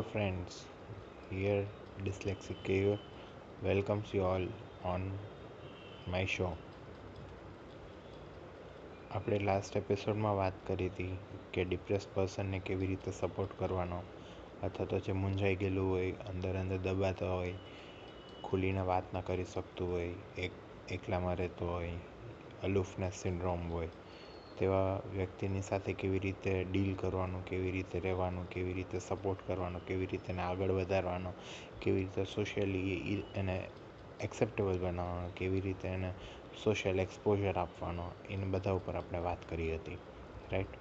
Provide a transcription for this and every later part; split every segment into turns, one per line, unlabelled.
Hello, friends. Here, Dyslexic Cave welcomes you all on my show. આપણે last એપિસોડમાં વાત કરી હતી કે ડિપ્રેસ પર્સનને કેવી રીતે સપોર્ટ કરવાનો અથવા તો જે મૂંઝાઈ ગયેલું હોય અંદર અંદર દબાતા હોય ખુલીને વાત ના કરી શકતું હોય એક એકલામાં રહેતો હોય અલુફનેસ સિન્ડ્રોમ હોય તેવા વ્યક્તિની સાથે કેવી રીતે ડીલ કરવાનું, કેવી રીતે રહેવાનું, કેવી રીતે સપોર્ટ કરવાનો, કેવી રીતે એને આગળ વધારવાનો, કેવી રીતે સોશિયલી એને એક્સેપ્ટેબલ બનાવવાનો, કેવી રીતે એને સોશિયલ એક્સપોઝર આપવાનો, એને બધા ઉપર આપણે વાત કરી હતી. રાઈટ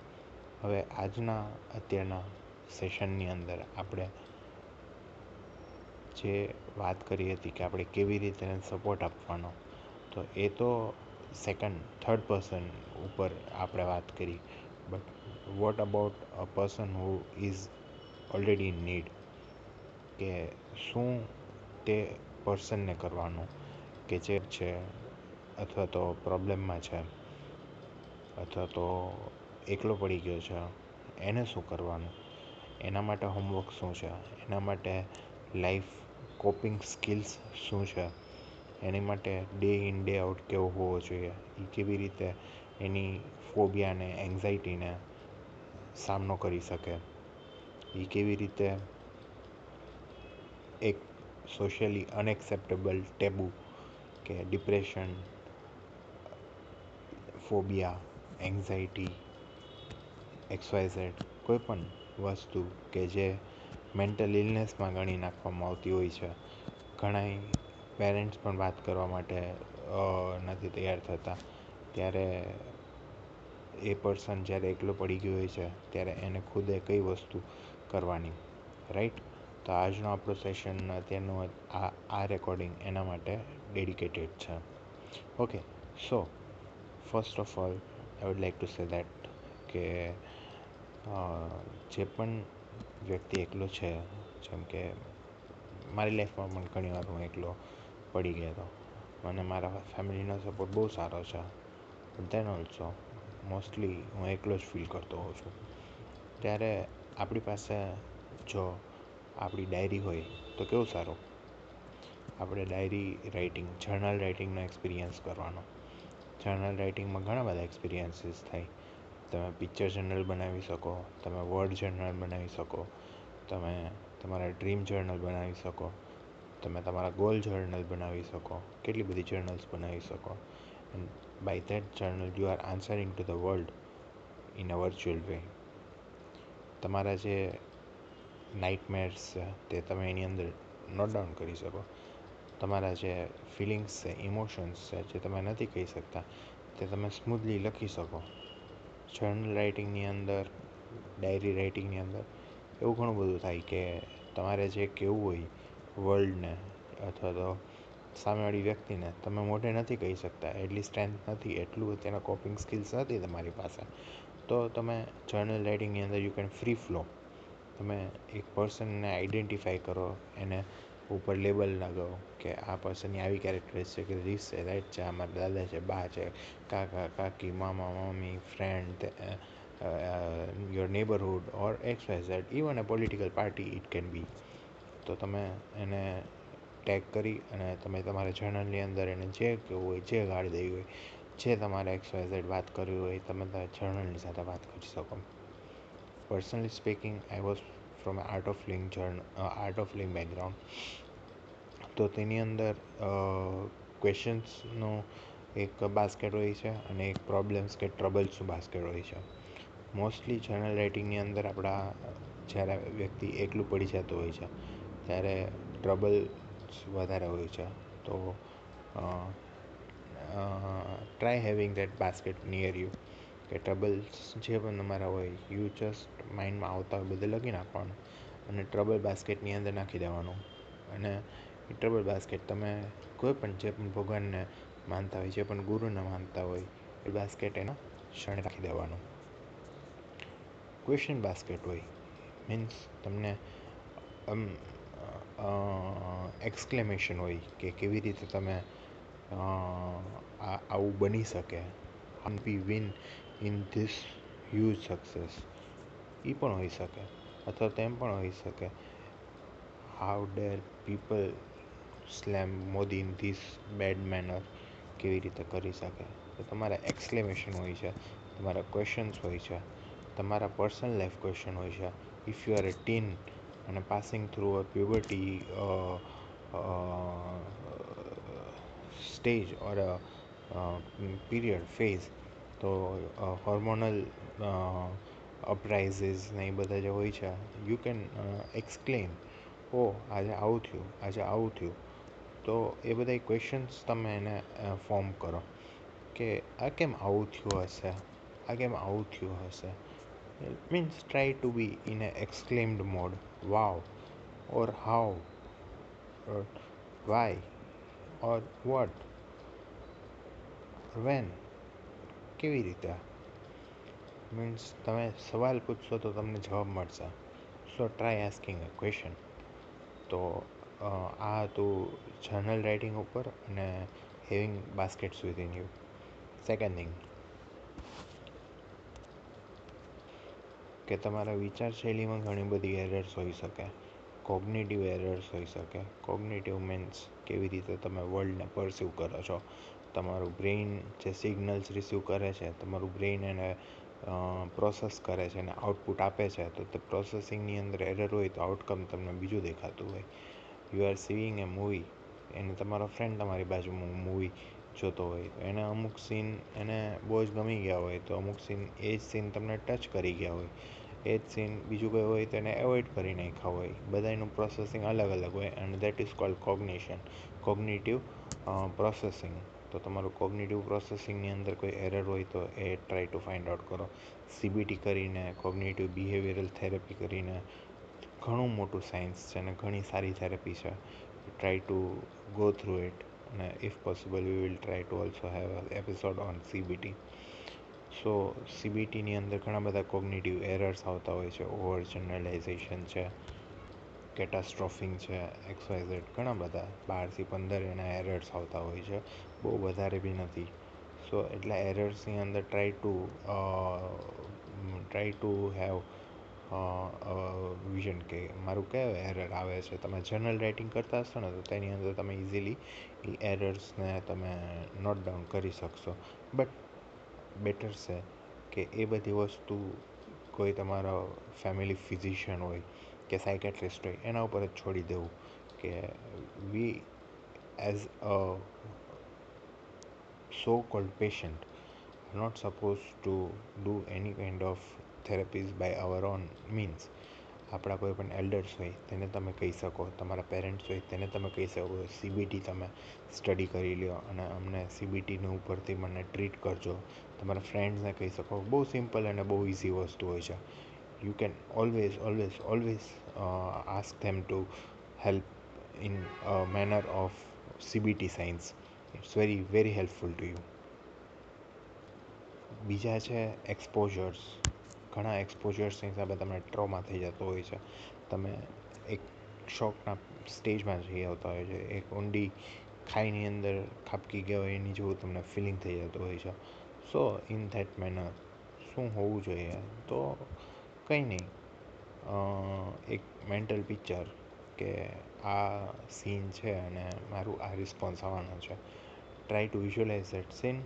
હવે આજના અત્યારના સેશનની અંદર આપણે જે વાત કરી હતી કે આપણે કેવી રીતે એને સપોર્ટ આપવાનો, તો એ તો સેકન્ડ થર્ડ પર્સન ઉપર આપણે વાત કરી. But what about a person who is already in need કે શું તે પર્સનને કરવાનું? કે જે છે, અથવા તો પ્રોબ્લેમમાં છે, અથવા તો એકલો પડી ગયો છે, એને શું કરવાનું? એના માટે હોમવર્ક શું છે? એના માટે લાઈફ કોપિંગ સ્કિલ્સ શું છે? એની માટે ડે ઇન ડે આઉટ કેવો હોવો જોઈએ? એ કેવી રીતે એની ફોબિયાને એન્ઝાયટીને સામનો કરી શકે? એ કેવી રીતે એક સોશિયલી અનએક્સેપ્ટેબલ ટેબુ કે ડિપ્રેશન ફોબિયા એન્ઝાયટી એક્સવાયઝેડ કોઈ પણ વસ્તુ કે જે મેન્ટલ ઇલનેસમાં ગણી નાખવામાં આવતી હોય છે. ઘણાય પેરેન્ટ્સ પણ વાત કરવા માટે નથી તૈયાર થતા. ત્યારે એ પર્સન જ્યારે એકલો પડી ગયો હોય છે, ત્યારે એને ખુદે કઈ વસ્તુ કરવાની રાઈટ તો આજનો આપણો સેશન અત્યારનું આ આ રેકોર્ડિંગ એના માટે ડેડિકેટેડ છે. Okay so first of all I would like to say that કે જે પણ વ્યક્તિ એકલો છે, જેમ કે મારી લાઈફમાં પણ ઘણી વાર હું એકલો પડી ગયો હતો મને મારા ફેમિલીનો સપોર્ટ બહુ સારો છે. દેન ઓલ્સો મોસ્ટલી હું એકલો જ ફીલ કરતો હોઉં છું. ત્યારે આપણી પાસે જો આપણી ડાયરી હોય તો કેવું સારું? આપણે ડાયરી રાઇટિંગ જર્નલ રાઇટિંગનો એક્સપિરિયન્સ કરવાનો. જર્નલ રાઇટિંગમાં ઘણા બધા એક્સપિરિયન્સીસ થાય. તમે પિક્ચર જર્નલ બનાવી શકો, તમે વર્ડ જર્નલ બનાવી શકો, તમે તમારા ડ્રીમ જર્નલ બનાવી શકો. તમે તમારા ગોલ જર્નલ બનાવી શકો, કેટલી બધી જર્નલ્સ બનાવી શકો. And by that journal you are answering to the world in a virtual way તમારા જે નાઇટમેર્સ છે, તે તમે એની અંદર નોટ ડાઉન કરી શકો. તમારા જે ફિલિંગ્સ છે ઇમોશન્સ છે, જે તમે નથી કહી શકતા, તે તમે સ્મૂથલી લખી શકો. જર્નલ રાઇટિંગની અંદર ડાયરી રાઇટિંગની અંદર એવું ઘણું બધું થાય કે તમારે જે કહેવું હોય વર્લ્ડને અથવા તો સામેવાળી વ્યક્તિને તમે મોઢે નથી કહી શકતા. એટલી સ્ટ્રેન્થ નથી, એટલું તેના કોપિંગ સ્કિલ્સ નથી તમારી પાસે. તો તમે જર્નલ રાઇટિંગની અંદર યુ કેન ફ્રી ફ્લો તમે એક પર્સનને આઇડેન્ટિફાય કરો, એને ઉપર લેબલ લગાવો કે આ પર્સનની આવી કેરેક્ટરિસ્ટિક છે કે રીસ છે રાઈટ છે, આ મારા દાદા છે, બા છે, કાકા, કાકી, મામા, mummy friend your neighbourhood or X Y Z even a political party it can be તો તમે એને ટેગ કરી અને તમે તમારા જર્નલની અંદર એને જે કહેવું હોય, જે ગાળી દેવી હોય, જે તમારે એક્સ ઝેડ વાત કરવી હોય, તમે તમારા જર્નલની સાથે વાત કરી શકો. Personally speaking I was from Art of Living જર્ન art of living background તો તેની અંદર ક્વેશ્ચન્સનું એક બાસ્કેટ હોય છે અને એક પ્રોબ્લેમ્સ કે ટ્રબલ્સનું બાસ્કેટ હોય છે. મોસ્ટલી જર્નલ રાઇટિંગની અંદર આપણા, જ્યારે વ્યક્તિ એકલું પડી જતું હોય છે ત્યારે ટ્રબલ્સ વધારે હોય છે. તો try having that basket near you કે ટ્રબલ્સ જે પણ તમારા હોય યુ જસ્ટ માઇન્ડમાં આવતા હોય, બધે લખી નાખવાનું. અને ટ્રબલ બાસ્કેટની અંદર નાખી દેવાનું. અને ટ્રબલ બાસ્કેટ તમે કોઈ પણ જે પણ ભગવાનને માનતા હોય, જે પણ ગુરુને માનતા હોય, એ બાસ્કેટ એના શરણે રાખી દેવાનું. ક્વેશ્ચન બાસ્કેટ હોય. મીન્સ તમને આમ એક્સક્લેમેશન હોય કે કેવી રીતે તમે આવું બની શકે. How we win in this huge success એ પણ હોઈ શકે. અથવા તેમ પણ હોઈ શકે. How dare people slam Modi in this bad manner કેવી રીતે કરી શકે? તો તમારા એક્સક્લેમેશન હોય છે, તમારા ક્વેશ્ચન્સ હોય છે, તમારા પર્સનલ લાઈફ ક્વેશ્ચન હોય છે. If you are a teen અને passing through a puberty stage or a period phase તો હોર્મોનલ અપરાઇઝીસ ને એ બધા જે હોય છે યુ કેન એક્સક્લેમ ઓ આજે આવું થયું, આજે આવું થયું. તો એ બધા ક્વેશ્ચન્સ તમે એને ફોર્મ કરો કે, આ કેમ આવું થયું હશે? આ કેમ આવું થયું હશે? Means try to be in exclaimed mode, mode wow or or why or what, when કેવી રીતે? મીન્સ તમે સવાલ પૂછશો તો તમને જવાબ મળશે. So try asking a question તો આ હતું જર્નલ રાઇટિંગ ઉપર અને having baskets with in you second thing કે તમારા વિચારશૈલીમાં ઘણી બધી એરર્સ હોઈ શકે. કોગ્નેટિવ એરર્સ હોઈ શકે. કોગ્નેટિવ મીન્સ કેવી રીતે તમે વર્લ્ડને પરસીવ કરો છો. તમારું બ્રેઇન જે સિગ્નલ્સ રિસીવ કરે છે, તમારું બ્રેઇન એને પ્રોસેસ કરે છે અને આઉટપુટ આપે છે, તો તે પ્રોસેસિંગની અંદર એરર હોય તો આઉટકમ તમને બીજું દેખાતું હોય. You are seeing a movie એને તમારો ફ્રેન્ડ તમારી બાજુમાં મૂવી જોતો હોય. તો એને અમુક સીન એને બહુ જ ગમી ગયા હોય, તો અમુક સીન એ જ સીન તમને ટચ કરી ગયા હોય. એ જ સીન બીજું કોઈ હોય તો એને એવોઇડ કરી નાખ્યા હોય. બધાનું પ્રોસેસિંગ અલગ અલગ હોય and that is called cognition cognitive processing તો તમારું કોગ્નિટિવ પ્રોસેસિંગની અંદર કોઈ એરર હોય તો એ ટ્રાય ટુ ફાઇન્ડ આઉટ કરો. સીબીટી કરીને કોગ્નિટિવ બિહેવિયરલ થેરેપી કરીને. ઘણું મોટું સાયન્સ છે અને ઘણી સારી થેરેપી છે. Try to go through it અને if possible we will try to also have episode on CBT so સીબીટીની અંદર ઘણા બધા કોગ્નિટિવ એરર્સ આવતા હોય છે. ઓવર જનરલાઇઝેશન છે કેટાસ્ટ્રોફિંગ છે એક્સવાયઝેડ ઘણા બધા. બારથી પંદર એના એરર્સ આવતા હોય છે. બહુ વધારે બી નથી. સો એટલા એરર્સની અંદર try to try to have vision કે મારું કયો એરર આવે છે? તમે જનરલ રાઇટિંગ કરતા હશો ને, તો તેની અંદર તમે ઇઝીલી એ એરર્સને તમે નોટ ડાઉન કરી શકશો. બટ બેટર છે કે એ બધી વસ્તુ કોઈ તમારો ફેમિલી ફિઝિશિયન હોય કે સાયકેટ્રિસ્ટ હોય, એના ઉપર જ છોડી દેવું કે we as a so called patient not suppose to do any kind of therapies by our own means આપણા કોઈ પણ એલ્ડર્સ હોય, તેને તમે કહી શકો. તમારા પેરેન્ટ્સ હોય, તેને તમે કહી શકો. સીબીટી તમે સ્ટડી કરી લ્યો અને અમને સીબીટીની ઉપરથી મને ટ્રીટ કરજો. તમારા ફ્રેન્ડ્સને કહી શકો. બહુ સિમ્પલ અને બહુ ઇઝી વસ્તુ હોય છે. You can always always always ask them to help in manner of CBT science it's very very helpful to you બીજા છે એક્સપોઝર્સ ઘણા એક્સપોઝર્સની હિસાબે તમને ટ્રોમા થઈ જતો હોય છે. તમે એક શોકના સ્ટેજમાં જઈ આવતા હોય છે. એક ઊંડી ખાઈની અંદર ખાબકી ગયા હોય એની જેવું તમને ફિલિંગ થઈ જતું હોય છે. સો ઇન ધેટ મેનર શું હોવું જોઈએ? તો કંઈ નહીં. એક મેન્ટલ પિક્ચર કે આ સીન છે અને મારું આ રિસ્પોન્સ આવવાનો છે. Try to visualize that scene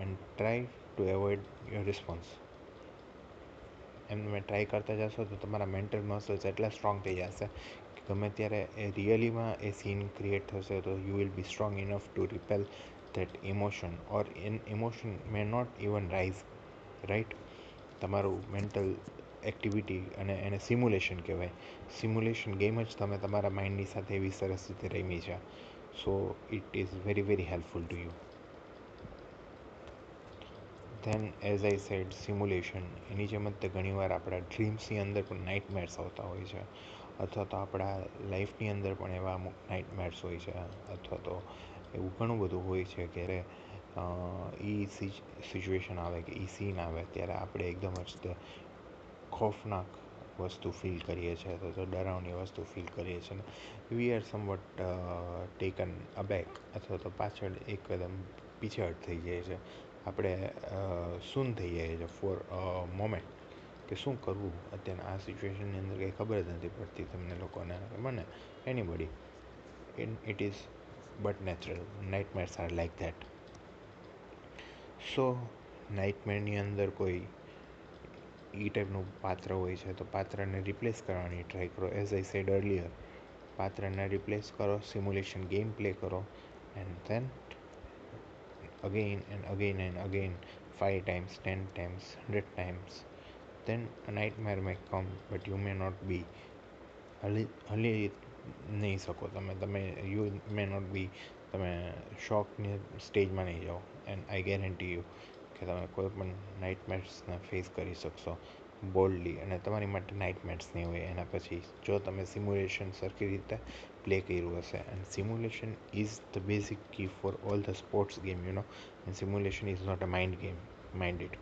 and try to avoid your response એમ તમે ટ્રાય કરતા જશો તો તમારા મેન્ટલ મસલ્સ એટલા સ્ટ્રોંગ થઈ જશે ગમે ત્યારે એ રિયલીમાં એ સીન ક્રિએટ થશે તો you will be strong enough to repel that emotion or in emotion may not even rise right તમારું મેન્ટલ એક્ટિવિટી અને એને સિમ્યુલેશન કહેવાય. સિમ્યુલેશન ગેમ જ તમે તમારા માઇન્ડની સાથે એવી સરસ રીતે રમી છે so it is very very helpful to you then as I said simulation એની જેમ જ તે ઘણીવાર આપણા ડ્રીમ્સની અંદર પણ નાઇટમેર્સ આવતા હોય છે. અથવા તો આપણા લાઈફની અંદર પણ એવા અમુક નાઇટમેર્સ હોય છે. અથવા તો એવું ઘણું બધું હોય છે ક્યારે એ સિચ્યુએશન આવે કે એ સીન આવે ત્યારે આપણે એકદમ જ તે ખોફનાક વસ્તુ ફીલ કરીએ છીએ. અથવા તો ડરાવની વસ્તુ ફીલ કરીએ છીએ. વી આર સમવટ ટેકન અબેક અથવા તો પાછળ એકદમ પીછળ થઈ જાય છે. આપણે સૂન થઈ જાય છે ફોર મોમેન્ટ કે શું કરવું? અત્યારના આ સિચ્યુએશનની અંદર કંઈ ખબર જ નથી પડતી તમને લોકોને, મને anybody in it is but natural nightmares are like that so નાઇટમેરની અંદર કોઈ એ ટાઈપનું પાત્ર હોય છે, તો પાત્રને રિપ્લેસ કરવાની ટ્રાય કરો. એઝ આઈ સેડ અર્લિયર પાત્રને રિપ્લેસ કરો સિમ્યુલેશન ગેમ પ્લે કરો and then again and again and again 5 times 10 times 100 times then a nightmare may come but you may not be હલી હલી નહીં શકો તમે તમે યુ મે નોટ બી તમે શોકની સ્ટેજમાં નહીં જાઓ એન્ડ આઈ ગેરંટી યુ કે તમે કોઈ પણ નાઇટમેર્સને ફેસ કરી શકશો બોલ્ડલી અને તમારી માટે નાઇટમેર્સ નહીં હોય એના પછી જો તમે સિમ્યુલેશન સરખી રીતે પ્લે કર્યું હશે. And simulation is the basic key for all the sports game you know and simulation is not a mind game minded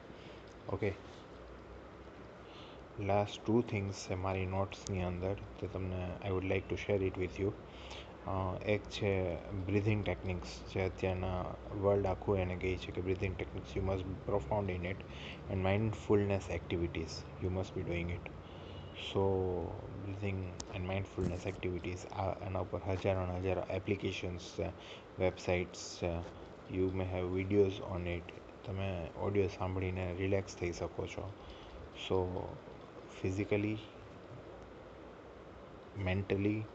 okay last two things છે મારી નોટ્સની અંદર, તે તમને I would like to share it with you એક છે breathing techniques જે અત્યારના વર્લ્ડ આખું એને કહે છે કે breathing techniques you must be profound in it and mindfulness activities you must be doing it so breathing and mindfulness activities આ એના ઉપર હજારો હજારો એપ્લિકેશન્સ છે વેબસાઇટ્સ છે you may have videos on it તમે ઓડિયો સાંભળીને રિલેક્સ થઈ શકો છો so physically mentally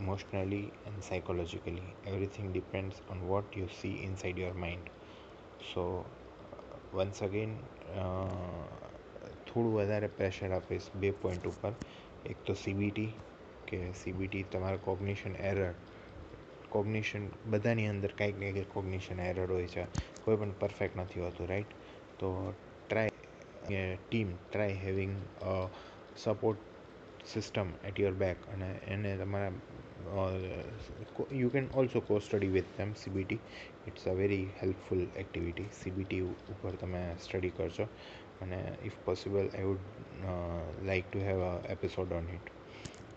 emotionally and psychologically. Everything depends on what you see inside your mind. So once again થોડું વધારે પ્રેશર આપીશ બે પોઈન્ટ ઉપર. એક તો સીબીટી કે સીબીટી તમારા કોગ્નિશન એરર કોગ્નિશન બધાની અંદર કંઈક ને કંઈક કોગ્નિશન એરર હોય છે. કોઈ પણ પરફેક્ટ નથી હોતું રાઈટ તો try team try having support system at your back અને એને તમારા you can also co study with them CBT it's a very helpful activity CBT ઉપર તમે સ્ટડી કરશો અને if possible I would like to have a episode on it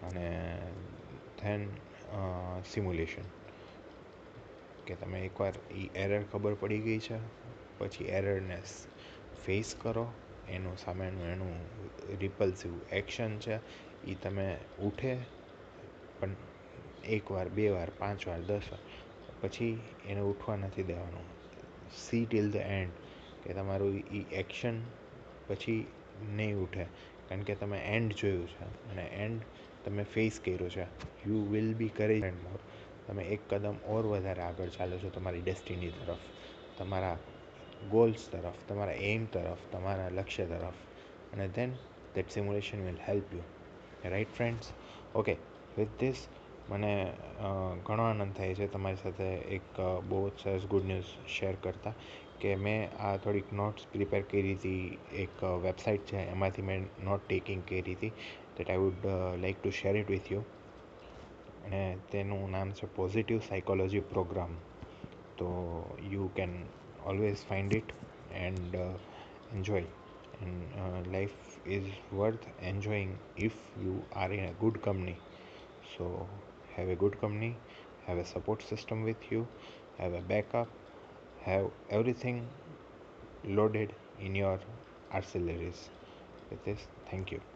અને then simulation કે તમે એકવાર એ એરર ખબર પડી ગઈ છે પછી એરરને ફેસ કરો એનું સામેનું એનું રિપલ્સિવ એક્શન છે એ તમે ઉઠે પણ એકવાર, બે વાર, પાંચ વાર, દસ વાર, પછી એને ઉઠવા નથી દેવાનું. સી ટીલ ધ એન્ડ કે તમારું એ એક્શન પછી નહીં ઉઠે. કારણ કે તમે એન્ડ જોયું છે અને એન્ડ તમે ફેસ કર્યું છે. યુ વિલ બી કરી એન્ડ મોર તમે એક કદમ ઓર વધારે આગળ ચાલો છો તમારી ડેસ્ટિની તરફ, તમારા ગોલ્સ તરફ, તમારા એમ તરફ, તમારા લક્ષ્ય તરફ. અને then that simulation will help you right friends okay with this મને ઘણો આનંદ થાય છે તમારી સાથે એક બહુ જ સરસ ગુડ ન્યૂઝ શેર કરતા કે મેં આ થોડીક નોટ્સ પ્રિપેર કરી હતી, એક વેબસાઇટ છે એમાંથી મેં નોટ ટેકિંગ કરી હતી that I would like to share it with you અને તેનું નામ છે પોઝિટિવ સાયકોલોજી પ્રોગ્રામ તો you can always find it and enjoy and life is worth enjoying if you are in a good company so have a good company have a support system with you have a backup have everything loaded in your artilleries with this thank you